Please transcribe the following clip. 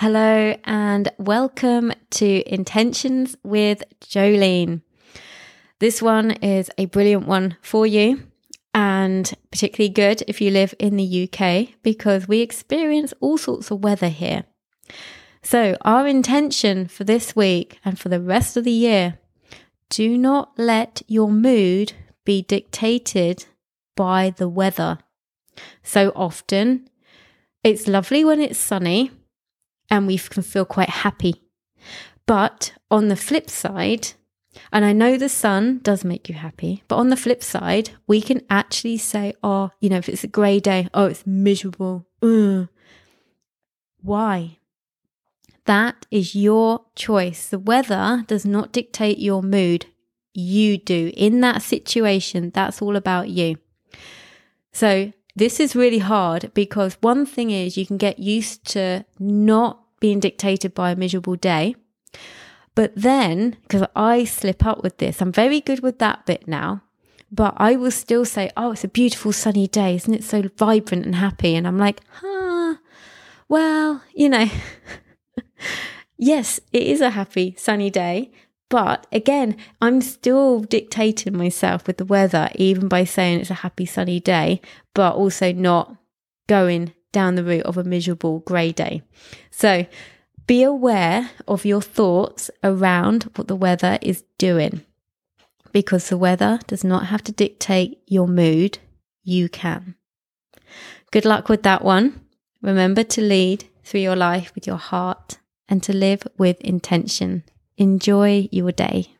Hello and welcome to Intentions with Jolene. This one is a brilliant one for you and particularly good if you live in the UK because we experience all sorts of weather here. So, our intention for this week and for the rest of the year do not let your mood be dictated by the weather. So often, it's lovely when it's sunny and we can feel quite happy. But on the flip side, and I know the sun does make you happy, but on the flip side, we can actually say, oh, you know, if it's a grey day, oh, it's miserable. Ugh. Why? That is your choice. The weather does not dictate your mood. You do. In that situation, that's all about you. So, this is really hard because one thing is you can get used to not being dictated by a miserable day. But then, because I slip up with this, I'm very good with that bit now. But I will still say, Oh, it's a beautiful sunny day. Isn't it so vibrant and happy? And I'm like, Huh, well, you know, yes, it is a happy sunny day. But again, I'm still dictating myself with the weather, even by saying it's a happy sunny day, but also not going down the route of a miserable grey day. So be aware of your thoughts around what the weather is doing because the weather does not have to dictate your mood, you can. Good luck with that one. Remember to lead through your life with your heart and to live with intention. Enjoy your day.